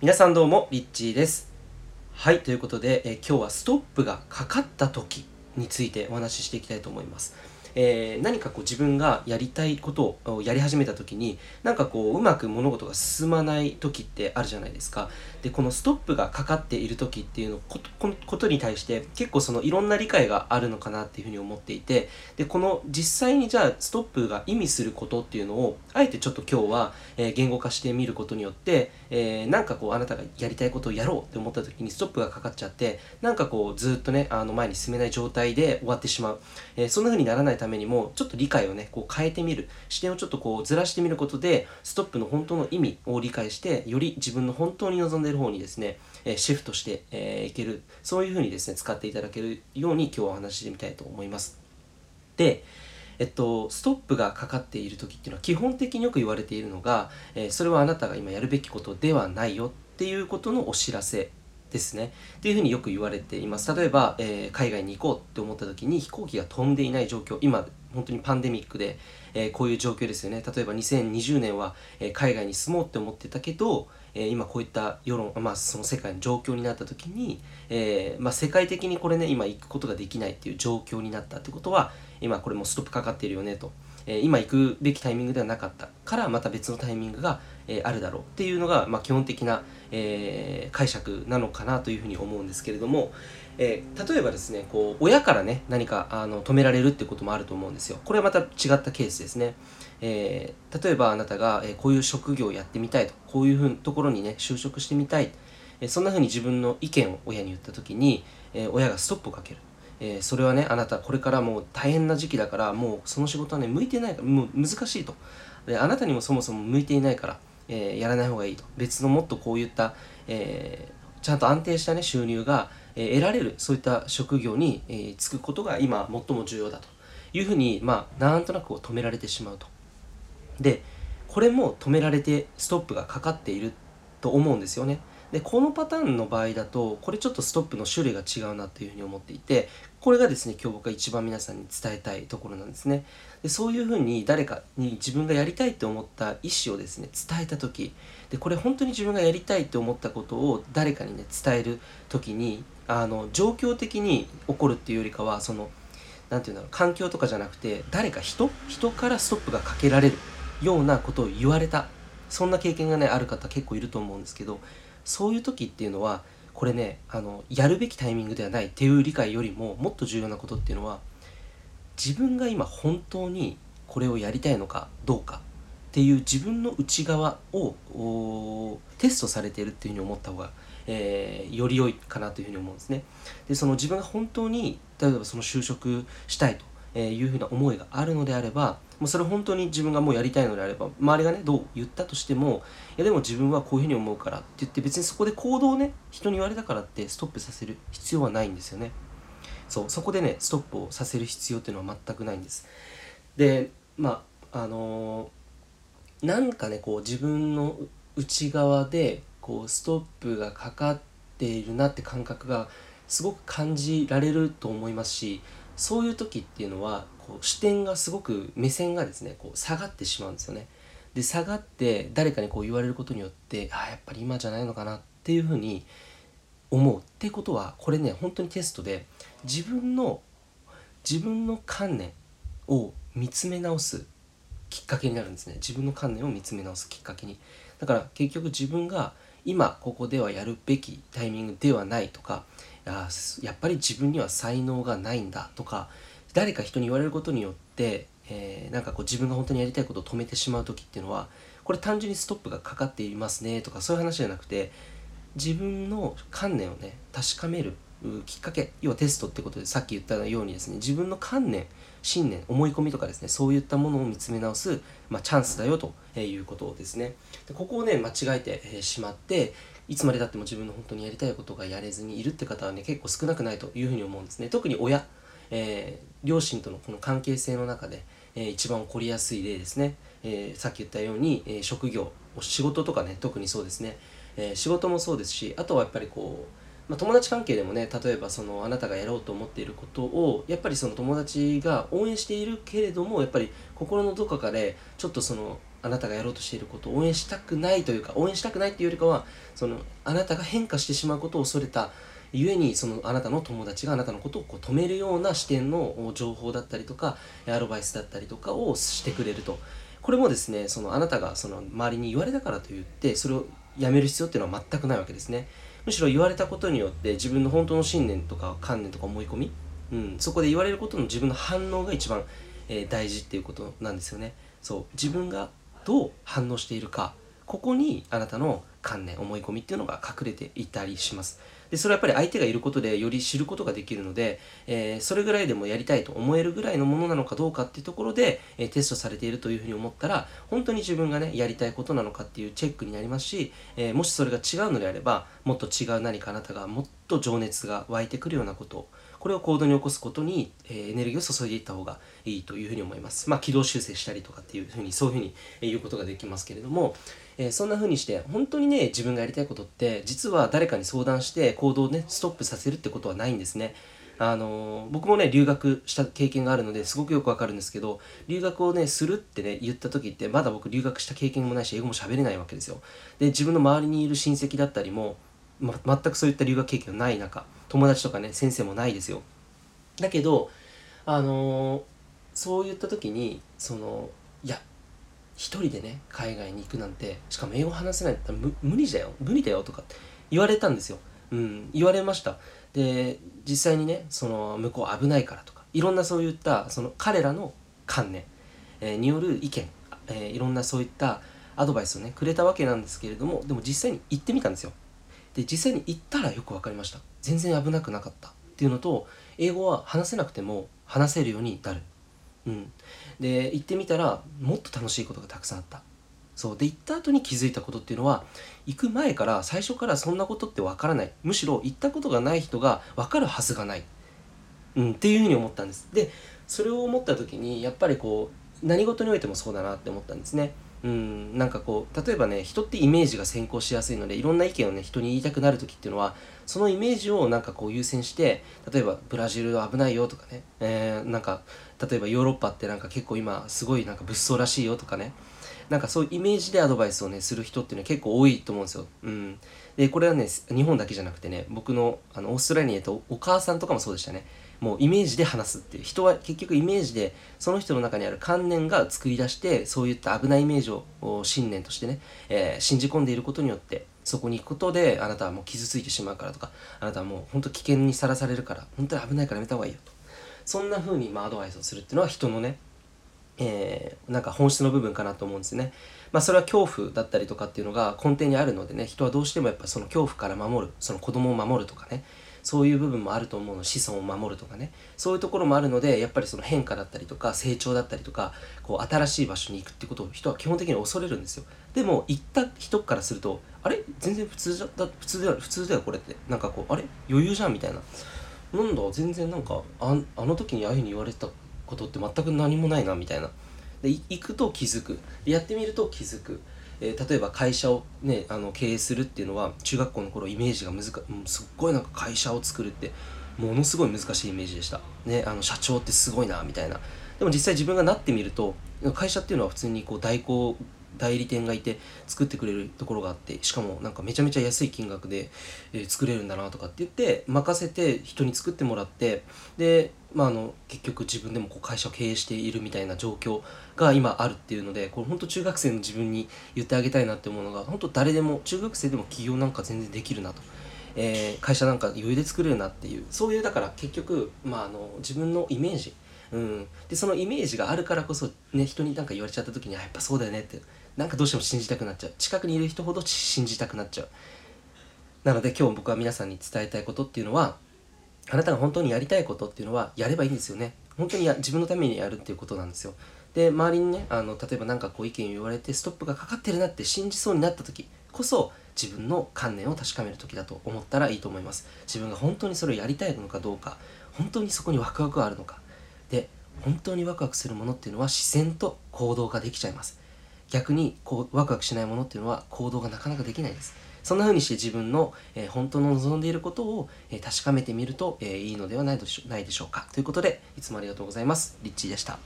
皆さんどうもリッチーです。はいということで、え今日はストップがかかった時についてお話ししていきたいと思います。えー、何かこう自分がやりたいことをやり始めた時になんかこううまく物事が進まない時ってあるじゃないですか。でこのストップがかかっている時っていうのことに対して結構そのいろんな理解があるのかなっていうふうに思っていて。でこの実際にじゃあストップが意味することっていうのをあえてちょっと今日は、えー、言語化してみることによって、えー、なんかこうあなたがやりたいことをやろうって思った時にストップがかかっちゃってなんかこうずっとねあの前に進めない状態で終わってしまう、えー、そんな風にならないためにもちょっと理解をねこう変えてみる。視点をちょっとこうずらしてみることでストップの本当の意味を理解してより自分の本当に望んでいる方にですね、えシフトして、えー、ける。そういう風にですね使っていただけるように今日はお話ししてみたいと思います。でえっと、ストップがかかっている時っていうのは基本的によく言われているのが、え、それはあなたが今やるべきことではないよっていうことのお知らせ。ですね。っていうふうによく言われています。例えば、えー、海外に行こうって思った時に飛行機が飛んでいない状況、今、本当にパンデミックで、えー、こういう状況ですよね。例えば2020年は、えー、海外に住もうって思ってたけど、え今こういった世論、まあ、その世界の状況になった時に、えまあ、世界的にこれね、今行くことができないっていう状況になったってことは、今これもストップかかってるよねと。え今行くべきタイミングではなかったからまた別のタイミングが、えあるだろうっていうのが、まあ、基本的な、えー、解釈なのかなというふうに思うんですけれども、えー、例えばですねこう親からね何かあの止められるってこともあると思うんですよ。これはまた違ったケースですね、えー、例えばあなたが、えこういう職業をやってみたいとこういうふうなところにね就職してみたい、えそんなふうに自分の意見を親に言った時に、え親がストップをかける。えー、それはねあなたこれからもう大変な時期だからもうその仕事はね向いてないからもう難しいと。であなたにもそもそも向いていないから、えー、やらない方がいいと。別のもっとこういった、えー、ちゃんと安定したね収入が、え得られるそういった職業に、えー、就くことが今最も重要だと。いうふうにまあなんとなく止められてしまうと。でこれも止められてストップがかかっていると思うんですよね。でこのパターンの場合だとこれちょっとストップの種類が違うなっていうふうに思っていてこれがですね今日僕が一番皆さんに伝えたいところなんですね。でそういうふうに誰かに自分がやりたいと思った意思をですね伝えた時でこれ本当に自分がやりたいと思ったことを誰かにね伝える時にあの状況的に起こるっていうよりかはその何て言うんだろう環境とかじゃなくて誰か人人からストップがかけられるようなことを言われた。そんな経験がねある方結構いると思うんですけどそういう時っていうのはこれねあのやるべきタイミングではないっていう理解よりももっと重要なことっていうのは自分が今本当にこれをやりたいのかどうかっていう自分の内側をテストされているっていうふうに思った方が、えー、より良いかなというふうに思うんですね。でその自分が本当に例えばその就職したいというふうな思いがあるのであればもうそれ本当に自分がもうやりたいのであれば周りがねどう言ったとしてもいやでも自分はこういうふうに思うからって言って別にそこで行動をね人に言われたからってストップさせる必要はないんですよね。そうそこでねストップをさせる必要っていうのは全くないんです。でまああのー、なんかねこう自分の内側でこうストップがかかっているなって感覚がすごく感じられると思いますしそういう時っていうのはこう視点がすごく目線がですねこう下がってしまうんですよね。で下がって誰かにこう言われることによってあやっぱり今じゃないのかなっていうふうに思うってことはこれね本当にテストで自分の自分の観念を見つめ直すきっかけになるんですね自分の観念を見つめ直すきっかけにだから結局自分が今ここではやるべきタイミングではないとかややっぱり自分には才能がないんだとか誰か人に言われることによって、えー、なんかこう自分が本当にやりたいことを止めてしまう時っていうのはこれ単純にストップがかかっていますねとかそういう話じゃなくて自分の観念をね確かめるきっかけ要はテストってことでさっき言ったようにですね自分の観念信念思い込みとかですねそういったものを見つめ直す、まあ、チャンスだよということですね。でここをね間違えてしまっていつまでたっても自分の本当にやりたいことがやれずにいるって方はね結構少なくないというふうに思うんですね。特に親、えー、両親とのこの関係性の中で、えー、一番起こりやすい例ですね、えー、さっき言ったように、えー、職業仕事とかね特にそうですね、えー、仕事もそうですしあとはやっぱりこうまあ、友達関係でもね例えばそのあなたがやろうと思っていることをやっぱりその友達が応援しているけれどもやっぱり心のどこかでちょっとそのあなたがやろうとしていることを応援したくないというか応援したくないっていうよりかはそのあなたが変化してしまうことを恐れたゆえにそのあなたの友達があなたのことをこう止めるような視点の情報だったりとかアドバイスだったりとかをしてくれると。これもですねそのあなたがその周りに言われたからといってそれをやめる必要っていうのは全くないわけですね。むしろ言われたことによって自分の本当の信念とか観念とか思い込み、うん、そこで言われることの自分の反応が一番、えー、大事っていうことなんですよね。そう自分がどう反応しているかここにあなたの観念思い込みっていうのが隠れていたりします。でそれはやっぱり相手がいることでより知ることができるので、えー、それぐらいでもやりたいと思えるぐらいのものなのかどうかっていうところで、えー、テストされているというふうに思ったら本当に自分がねやりたいことなのかっていうチェックになりますし、えー、もしそれが違うのであればもっと違う何かあなたがもっと情熱が湧いてくるようなことこれを行動に起こすことに、えー、エネルギーを注いでいった方がいいというふうに思います。まあ、軌道修正したりとかっていうふうに、そういうふうに言うことができますけれども、えー、そんな風にして本当にね自分がやりたいことって実は誰かに相談して行動をねストップさせるってことはないんですね。あの、僕もね留学した経験があるのですごくよくわかるんですけど留学をねするってね言った時ってまだ僕留学した経験もないし英語も喋れないわけですよで自分の周りにいる親戚だったりも、ま、全くそういった留学経験がない中友達とかね先生もないですよ。だけどあのー、そういった時にそのいや一人でね海外に行くなんてしかも英語話せないんだって無理だよ無理だよとか言われたんですよ。うん言われました。で実際にねその向こう危ないからとかいろんなそういったその彼らの観念、えー、による意見、えー、いろんなそういったアドバイスをねくれたわけなんですけれどもでも実際に行ってみたんですよ。で実際に行ったらよく分かりました。全然危なくなかったっていうのと英語は話せなくても話せるようになる。うん、で行ってみたらもっと楽しいことがたくさんあった。そう。で行った後に気づいたことっていうのは行く前から最初からそんなことってわからない。むしろ行ったことがない人が分かるはずがない、うん、っていうふうに思ったんです。でそれを思った時にやっぱりこう何事においてもそうだなって思ったんですね。うんなんかこう例えばね人ってイメージが先行しやすいのでいろんな意見をね人に言いたくなる時っていうのはそのイメージをなんかこう優先して例えばブラジル危ないよとかね、えー、なんか例えばヨーロッパってなんか結構今すごいなんか物騒らしいよとかねなんかそういうイメージでアドバイスをねする人っていうのは結構多いと思うんですよ。うん、でこれはね日本だけじゃなくてね僕のあのオーストラリアにいたお母さんとかもそうでしたね。もうイメージで話すっていう人は結局イメージでその人の中にある観念が作り出してそういった危ないイメージを信念としてね、えー、信じ込んでいることによってそこに行くことであなたはもう傷ついてしまうからとかあなたはもう本当危険にさらされるから本当に危ないからやめた方がいいよとそんな風にまあアドバイスをするっていうのは人のねえー、なんか本質の部分かなと思うんですね。まあそれは恐怖だったりとかっていうのが根底にあるのでね人はどうしてもやっぱその恐怖から守るその子供を守るとかねそういう部分もあると思うの。子孫を守るとかね。そういうところもあるのでやっぱりその変化だったりとか成長だったりとかこう新しい場所に行くってことを人は基本的に恐れるんですよ。でも行った人からするとあれ？全然普通じゃだ普通だよ普通だよこれって。なんかこうあれ？余裕じゃんみたいな。なんだ全然なんかああの時にああいうふうに言われてたことって全く何もないなみたいな。で行くと気づく。やってみると気づく。えー、例えば会社を、ね、あの経営するっていうのは中学校の頃イメージが難かすっごいなんか会社を作るってものすごい難しいイメージでした、ね、あの社長ってすごいなみたいな。でも実際自分がなってみると会社っていうのは普通にこう代行代理店がいて作ってくれるところがあってしかもなんかめちゃめちゃ安い金額で、え、作れるんだなとかって言って任せて人に作ってもらってで、まあ、あの結局自分でもこう会社を経営しているみたいな状況が今あるっていうのでこれ本当中学生の自分に言ってあげたいなって思うのが本当誰でも中学生でも起業なんか全然できるなと。えー、会社なんか余裕で作れるなっていうそういうだから結局、まあ、あの自分のイメージうん、でそのイメージがあるからこそ、ね、人に何か言われちゃった時にあやっぱそうだよねってなんかどうしても信じたくなっちゃう。近くにいる人ほど信じたくなっちゃう。なので今日僕は皆さんに伝えたいことっていうのはあなたが本当にやりたいことっていうのはやればいいんですよね。本当にや自分のためにやるっていうことなんですよ。で周りにねあの例えば何かこう意見を言われてストップがかかってるなって信じそうになった時こそ自分の観念を確かめる時だと思ったらいいと思います。自分が本当にそれをやりたいのかどうか本当にそこにワクワクがあるのか。で本当にワクワクするものっていうのは自然と行動ができちゃいます。逆にこうワクワクしないものっていうのは行動がなかなかできないです。そんな風にして自分の、えー、本当の望んでいることを、えー、確かめてみると、えー、いいのではないでしょうか。ということでいつもありがとうございます。リッチーでした。